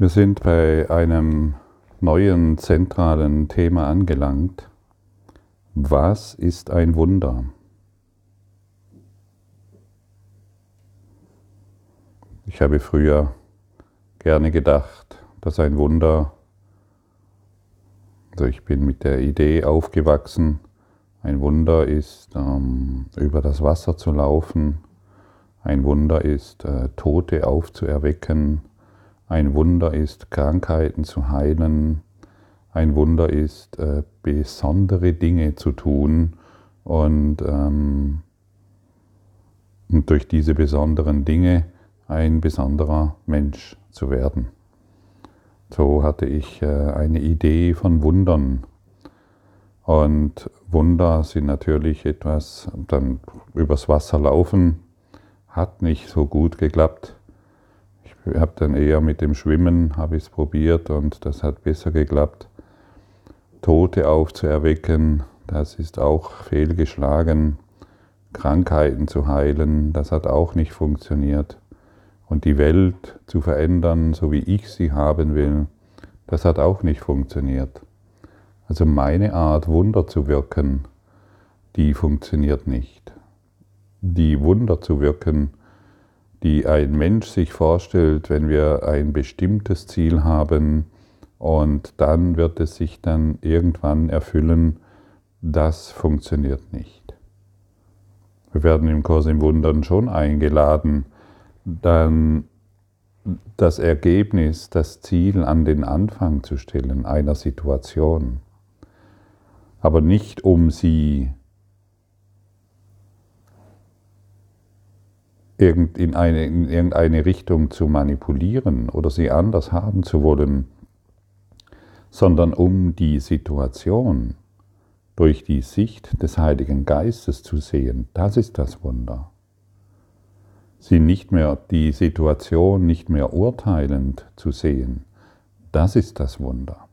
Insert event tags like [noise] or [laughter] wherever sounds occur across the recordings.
Wir sind bei einem neuen zentralen Thema angelangt. Was ist ein Wunder? Ich habe früher gerne gedacht, dass ein Wunder, also ich bin mit der Idee aufgewachsen, ein Wunder ist, ähm, über das Wasser zu laufen, ein Wunder ist, äh, Tote aufzuerwecken, ein Wunder ist, Krankheiten zu heilen. Ein Wunder ist, äh, besondere Dinge zu tun und, ähm, und durch diese besonderen Dinge ein besonderer Mensch zu werden. So hatte ich äh, eine Idee von Wundern. Und Wunder sind natürlich etwas, dann übers Wasser laufen, hat nicht so gut geklappt. Ich habe dann eher mit dem Schwimmen habe ich es probiert und das hat besser geklappt. Tote aufzuerwecken, das ist auch fehlgeschlagen. Krankheiten zu heilen, das hat auch nicht funktioniert. Und die Welt zu verändern, so wie ich sie haben will, das hat auch nicht funktioniert. Also meine Art, Wunder zu wirken, die funktioniert nicht. Die Wunder zu wirken, die ein Mensch sich vorstellt, wenn wir ein bestimmtes Ziel haben und dann wird es sich dann irgendwann erfüllen, das funktioniert nicht. Wir werden im Kurs im Wundern schon eingeladen, dann das Ergebnis, das Ziel an den Anfang zu stellen einer Situation, aber nicht um sie in, eine, in irgendeine Richtung zu manipulieren oder sie anders haben zu wollen, sondern um die Situation durch die Sicht des Heiligen Geistes zu sehen. Das ist das Wunder. Sie nicht mehr die Situation nicht mehr urteilend zu sehen. Das ist das Wunder.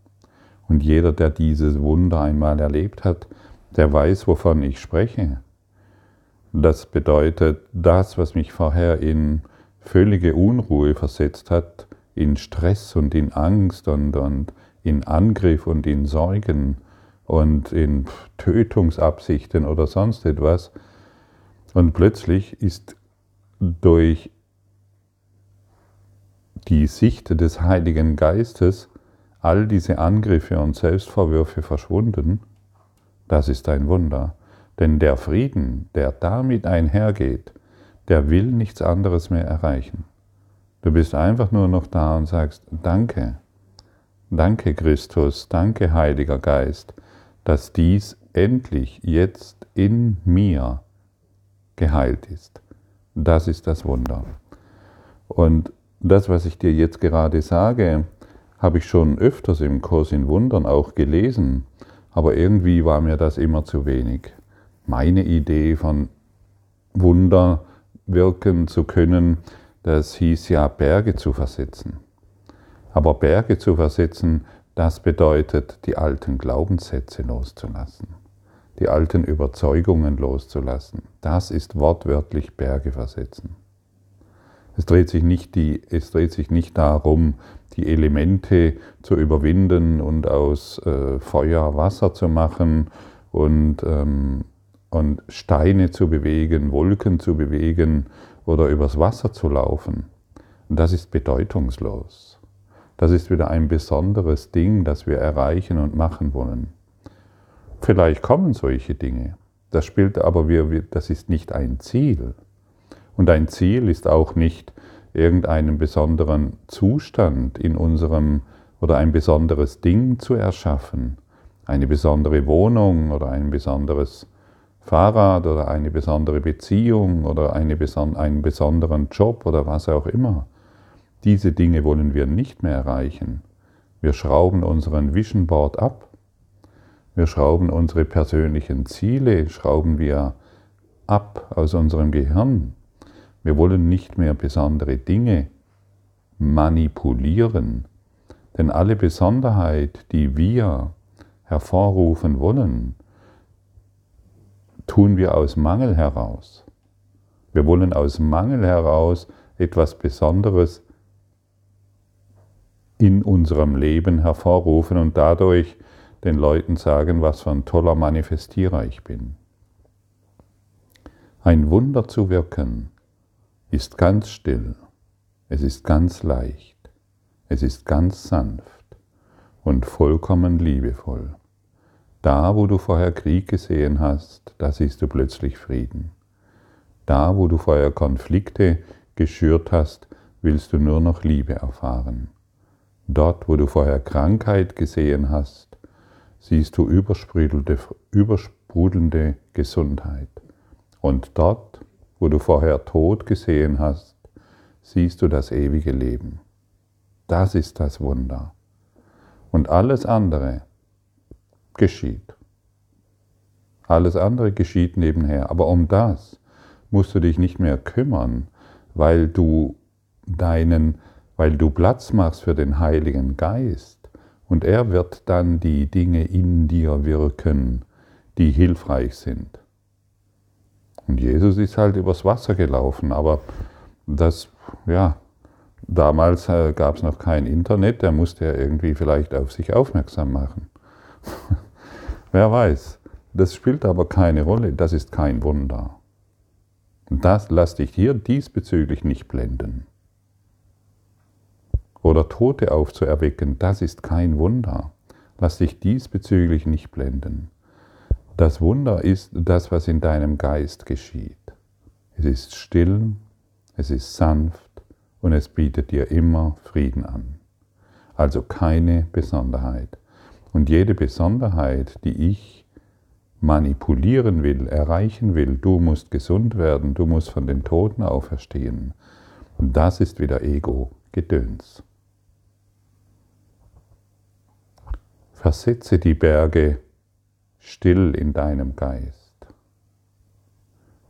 Und jeder, der dieses Wunder einmal erlebt hat, der weiß, wovon ich spreche. Das bedeutet, das, was mich vorher in völlige Unruhe versetzt hat, in Stress und in Angst und, und in Angriff und in Sorgen und in Tötungsabsichten oder sonst etwas. Und plötzlich ist durch die Sicht des Heiligen Geistes all diese Angriffe und Selbstvorwürfe verschwunden. Das ist ein Wunder. Denn der Frieden, der damit einhergeht, der will nichts anderes mehr erreichen. Du bist einfach nur noch da und sagst, danke, danke Christus, danke Heiliger Geist, dass dies endlich jetzt in mir geheilt ist. Das ist das Wunder. Und das, was ich dir jetzt gerade sage, habe ich schon öfters im Kurs in Wundern auch gelesen, aber irgendwie war mir das immer zu wenig meine Idee von Wunder wirken zu können, das hieß ja Berge zu versetzen. Aber Berge zu versetzen, das bedeutet, die alten Glaubenssätze loszulassen, die alten Überzeugungen loszulassen. Das ist wortwörtlich Berge versetzen. Es dreht sich nicht, die, es dreht sich nicht darum, die Elemente zu überwinden und aus äh, Feuer Wasser zu machen und ähm, und Steine zu bewegen, Wolken zu bewegen oder übers Wasser zu laufen. Das ist bedeutungslos. Das ist wieder ein besonderes Ding, das wir erreichen und machen wollen. Vielleicht kommen solche Dinge. Das spielt aber, wir, das ist nicht ein Ziel. Und ein Ziel ist auch nicht irgendeinen besonderen Zustand in unserem oder ein besonderes Ding zu erschaffen, eine besondere Wohnung oder ein besonderes Fahrrad oder eine besondere Beziehung oder eine einen besonderen Job oder was auch immer. Diese Dinge wollen wir nicht mehr erreichen. Wir schrauben unseren Vision Board ab. Wir schrauben unsere persönlichen Ziele, schrauben wir ab aus unserem Gehirn. Wir wollen nicht mehr besondere Dinge manipulieren. Denn alle Besonderheit, die wir hervorrufen wollen, tun wir aus Mangel heraus. Wir wollen aus Mangel heraus etwas Besonderes in unserem Leben hervorrufen und dadurch den Leuten sagen, was für ein toller Manifestierer ich bin. Ein Wunder zu wirken ist ganz still, es ist ganz leicht, es ist ganz sanft und vollkommen liebevoll. Da, wo du vorher Krieg gesehen hast, da siehst du plötzlich Frieden. Da, wo du vorher Konflikte geschürt hast, willst du nur noch Liebe erfahren. Dort, wo du vorher Krankheit gesehen hast, siehst du übersprudelnde, Gesundheit. Und dort, wo du vorher Tod gesehen hast, siehst du das ewige Leben. Das ist das Wunder. Und alles andere geschieht. Alles andere geschieht nebenher. Aber um das musst du dich nicht mehr kümmern, weil du deinen, weil du Platz machst für den Heiligen Geist. Und er wird dann die Dinge in dir wirken, die hilfreich sind. Und Jesus ist halt übers Wasser gelaufen, aber das, ja, damals äh, gab es noch kein Internet, der musste ja irgendwie vielleicht auf sich aufmerksam machen. [laughs] Wer weiß. Das spielt aber keine Rolle, das ist kein Wunder. Das lass dich hier diesbezüglich nicht blenden. Oder Tote aufzuerwecken, das ist kein Wunder. Lass dich diesbezüglich nicht blenden. Das Wunder ist das, was in deinem Geist geschieht. Es ist still, es ist sanft und es bietet dir immer Frieden an. Also keine Besonderheit. Und jede Besonderheit, die ich manipulieren will, erreichen will, du musst gesund werden, du musst von den Toten auferstehen. Und das ist wieder Ego-Gedöns. Versetze die Berge still in deinem Geist.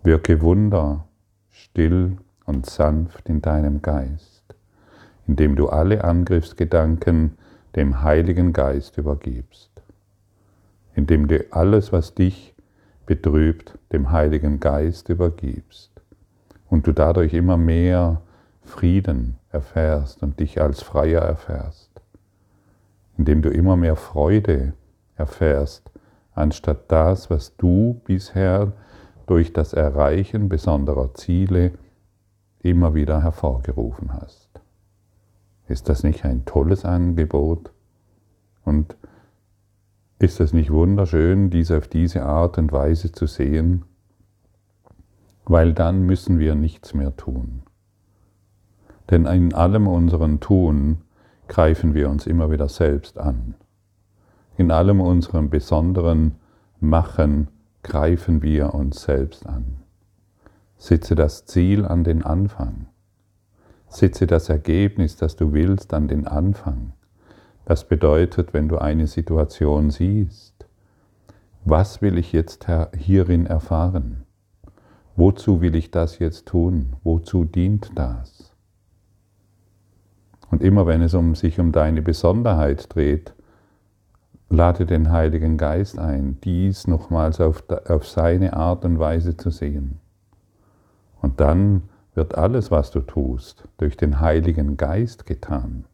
Wirke Wunder still und sanft in deinem Geist, indem du alle Angriffsgedanken dem Heiligen Geist übergibst, indem du alles, was dich betrübt, dem Heiligen Geist übergibst und du dadurch immer mehr Frieden erfährst und dich als Freier erfährst, indem du immer mehr Freude erfährst anstatt das, was du bisher durch das Erreichen besonderer Ziele immer wieder hervorgerufen hast. Ist das nicht ein tolles Angebot? Und ist es nicht wunderschön, dies auf diese Art und Weise zu sehen? Weil dann müssen wir nichts mehr tun. Denn in allem unseren Tun greifen wir uns immer wieder selbst an. In allem unserem besonderen Machen greifen wir uns selbst an. Setze das Ziel an den Anfang. Setze das Ergebnis, das du willst, an den Anfang. Das bedeutet, wenn du eine Situation siehst, was will ich jetzt hierin erfahren? Wozu will ich das jetzt tun? Wozu dient das? Und immer wenn es um sich um deine Besonderheit dreht, Lade den Heiligen Geist ein, dies nochmals auf, auf seine Art und Weise zu sehen. Und dann wird alles, was du tust, durch den Heiligen Geist getan.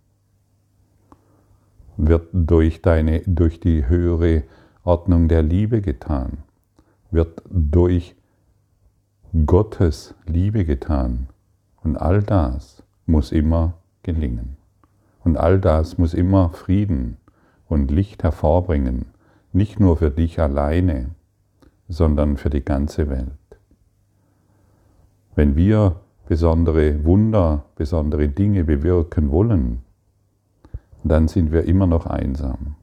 Wird durch, deine, durch die höhere Ordnung der Liebe getan. Wird durch Gottes Liebe getan. Und all das muss immer gelingen. Und all das muss immer Frieden und Licht hervorbringen, nicht nur für dich alleine, sondern für die ganze Welt. Wenn wir besondere Wunder, besondere Dinge bewirken wollen, dann sind wir immer noch einsam.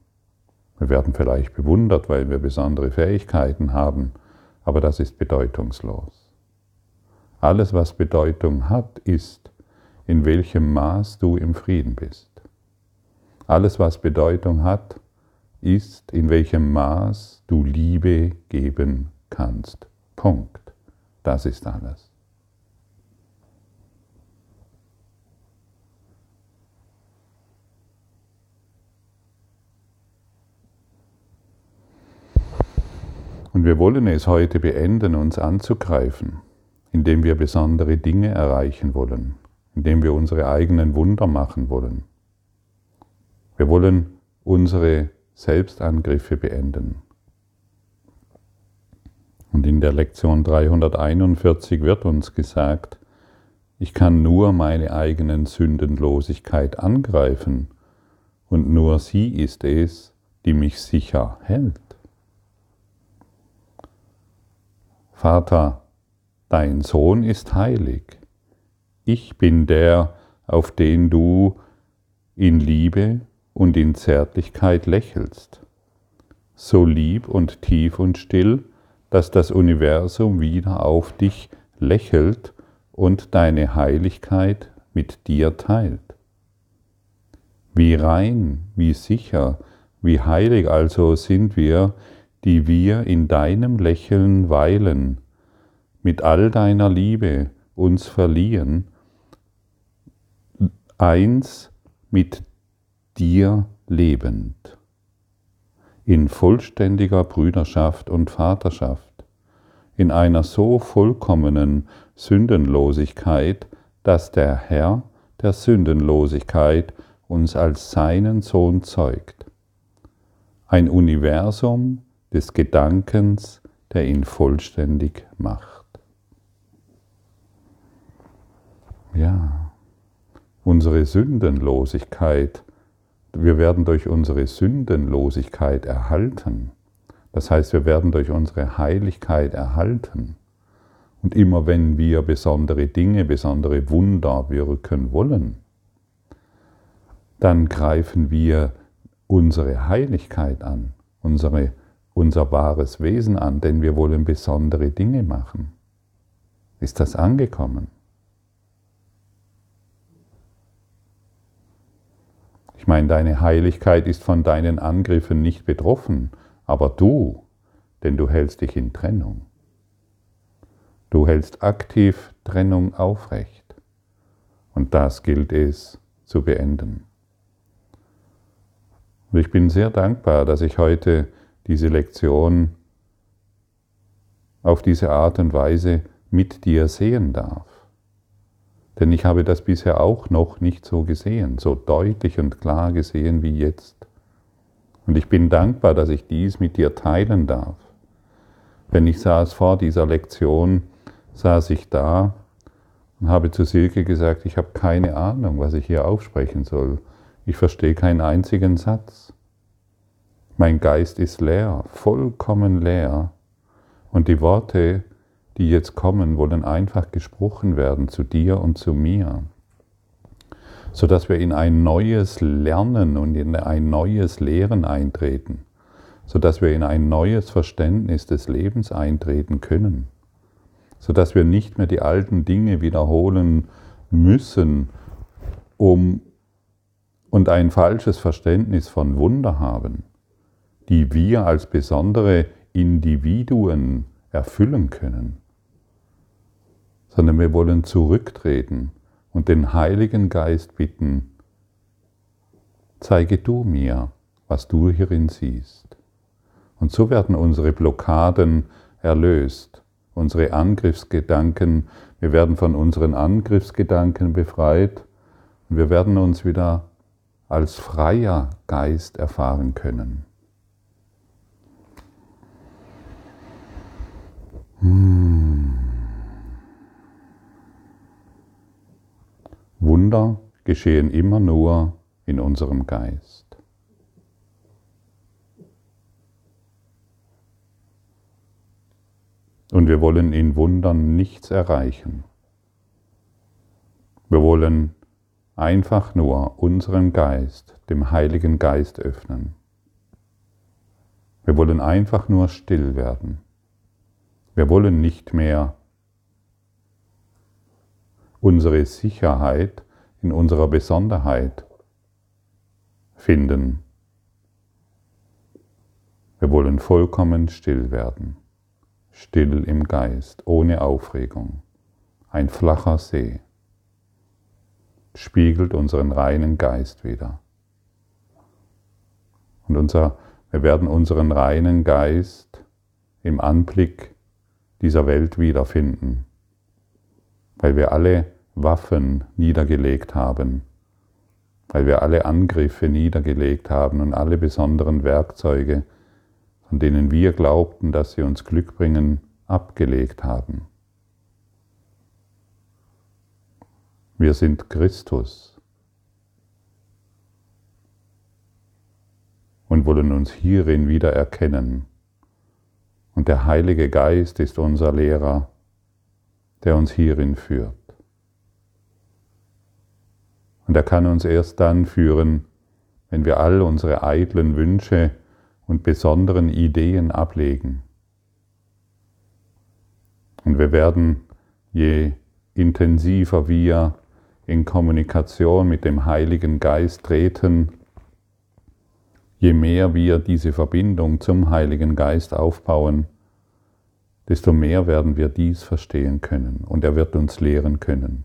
Wir werden vielleicht bewundert, weil wir besondere Fähigkeiten haben, aber das ist bedeutungslos. Alles, was Bedeutung hat, ist, in welchem Maß du im Frieden bist. Alles, was Bedeutung hat, ist, in welchem Maß du Liebe geben kannst. Punkt. Das ist alles. Und wir wollen es heute beenden, uns anzugreifen, indem wir besondere Dinge erreichen wollen, indem wir unsere eigenen Wunder machen wollen. Wir wollen unsere Selbstangriffe beenden. Und in der Lektion 341 wird uns gesagt, ich kann nur meine eigenen Sündenlosigkeit angreifen und nur sie ist es, die mich sicher hält. Vater, dein Sohn ist heilig. Ich bin der, auf den du in Liebe und in Zärtlichkeit lächelst. So lieb und tief und still, dass das Universum wieder auf dich lächelt und deine Heiligkeit mit dir teilt. Wie rein, wie sicher, wie heilig also sind wir, die wir in deinem Lächeln weilen, mit all deiner Liebe uns verlieren, eins mit dir lebend, in vollständiger Brüderschaft und Vaterschaft, in einer so vollkommenen Sündenlosigkeit, dass der Herr der Sündenlosigkeit uns als seinen Sohn zeugt. Ein Universum des Gedankens, der ihn vollständig macht. Ja, unsere Sündenlosigkeit, wir werden durch unsere Sündenlosigkeit erhalten. Das heißt, wir werden durch unsere Heiligkeit erhalten. Und immer wenn wir besondere Dinge, besondere Wunder wirken wollen, dann greifen wir unsere Heiligkeit an, unsere, unser wahres Wesen an, denn wir wollen besondere Dinge machen. Ist das angekommen? Ich meine, deine Heiligkeit ist von deinen Angriffen nicht betroffen, aber du, denn du hältst dich in Trennung. Du hältst aktiv Trennung aufrecht. Und das gilt es zu beenden. Und ich bin sehr dankbar, dass ich heute diese Lektion auf diese Art und Weise mit dir sehen darf. Denn ich habe das bisher auch noch nicht so gesehen, so deutlich und klar gesehen wie jetzt. Und ich bin dankbar, dass ich dies mit dir teilen darf. Wenn ich saß vor dieser Lektion, saß ich da und habe zu Silke gesagt, ich habe keine Ahnung, was ich hier aufsprechen soll. Ich verstehe keinen einzigen Satz. Mein Geist ist leer, vollkommen leer. Und die Worte, die jetzt kommen, wollen einfach gesprochen werden zu dir und zu mir, sodass wir in ein neues Lernen und in ein neues Lehren eintreten, sodass wir in ein neues Verständnis des Lebens eintreten können, sodass wir nicht mehr die alten Dinge wiederholen müssen, um und ein falsches Verständnis von Wunder haben, die wir als besondere Individuen erfüllen können, sondern wir wollen zurücktreten und den Heiligen Geist bitten, zeige du mir, was du hierin siehst. Und so werden unsere Blockaden erlöst, unsere Angriffsgedanken, wir werden von unseren Angriffsgedanken befreit und wir werden uns wieder als freier Geist erfahren können. Hm. Wunder geschehen immer nur in unserem Geist. Und wir wollen in Wundern nichts erreichen. Wir wollen einfach nur unseren Geist, dem Heiligen Geist öffnen. Wir wollen einfach nur still werden. Wir wollen nicht mehr unsere Sicherheit in unserer Besonderheit finden. Wir wollen vollkommen still werden, still im Geist, ohne Aufregung, ein flacher See spiegelt unseren reinen Geist wieder. Und unser, wir werden unseren reinen Geist im Anblick dieser Welt wiederfinden, weil wir alle Waffen niedergelegt haben, weil wir alle Angriffe niedergelegt haben und alle besonderen Werkzeuge, von denen wir glaubten, dass sie uns Glück bringen, abgelegt haben. Wir sind Christus und wollen uns hierin wieder erkennen. Und der Heilige Geist ist unser Lehrer, der uns hierin führt. Und er kann uns erst dann führen, wenn wir all unsere eitlen Wünsche und besonderen Ideen ablegen. Und wir werden, je intensiver wir in Kommunikation mit dem Heiligen Geist treten, je mehr wir diese Verbindung zum Heiligen Geist aufbauen, desto mehr werden wir dies verstehen können und er wird uns lehren können.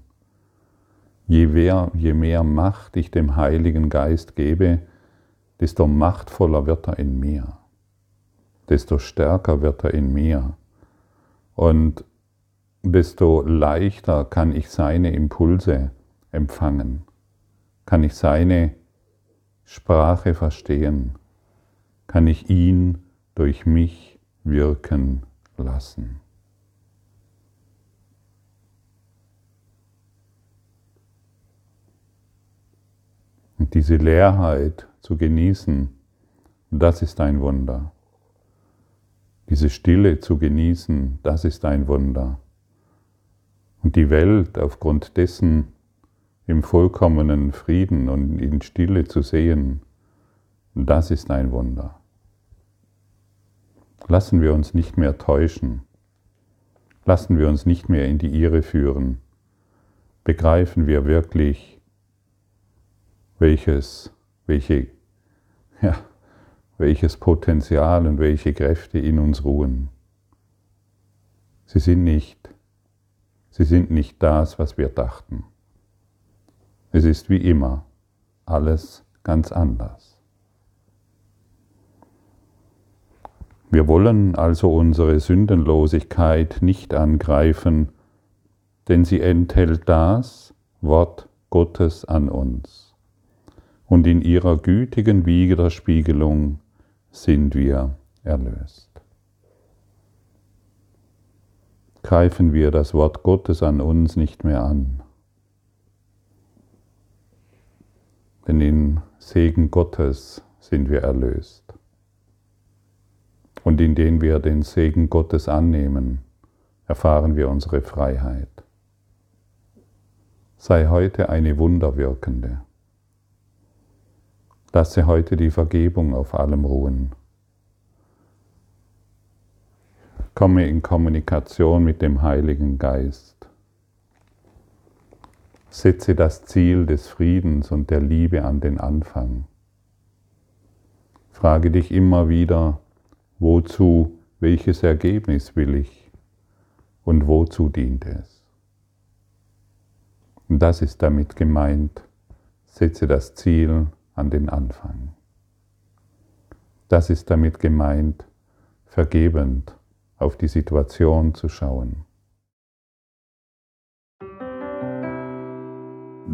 Je mehr, je mehr Macht ich dem Heiligen Geist gebe, desto machtvoller wird er in mir, desto stärker wird er in mir und desto leichter kann ich seine Impulse empfangen, kann ich seine Sprache verstehen, kann ich ihn durch mich wirken lassen. Und diese Leerheit zu genießen, das ist ein Wunder. Diese Stille zu genießen, das ist ein Wunder. Und die Welt aufgrund dessen im vollkommenen Frieden und in Stille zu sehen, das ist ein Wunder. Lassen wir uns nicht mehr täuschen. Lassen wir uns nicht mehr in die Irre führen. Begreifen wir wirklich, welches, welche, ja, welches Potenzial und welche Kräfte in uns ruhen. Sie sind nicht, sie sind nicht das, was wir dachten. Es ist wie immer alles ganz anders. Wir wollen also unsere Sündenlosigkeit nicht angreifen, denn sie enthält das Wort Gottes an uns. Und in ihrer gütigen Widerspiegelung sind wir erlöst. Greifen wir das Wort Gottes an uns nicht mehr an. Denn in Segen Gottes sind wir erlöst und indem wir den Segen Gottes annehmen, erfahren wir unsere Freiheit. Sei heute eine Wunderwirkende. Lasse heute die Vergebung auf allem ruhen. Komme in Kommunikation mit dem Heiligen Geist. Setze das Ziel des Friedens und der Liebe an den Anfang. Frage dich immer wieder, Wozu, welches Ergebnis will ich und wozu dient es? Und das ist damit gemeint, setze das Ziel an den Anfang. Das ist damit gemeint, vergebend auf die Situation zu schauen.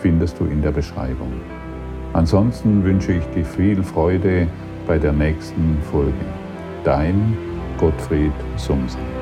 findest du in der Beschreibung. Ansonsten wünsche ich dir viel Freude bei der nächsten Folge. Dein Gottfried Sumsen.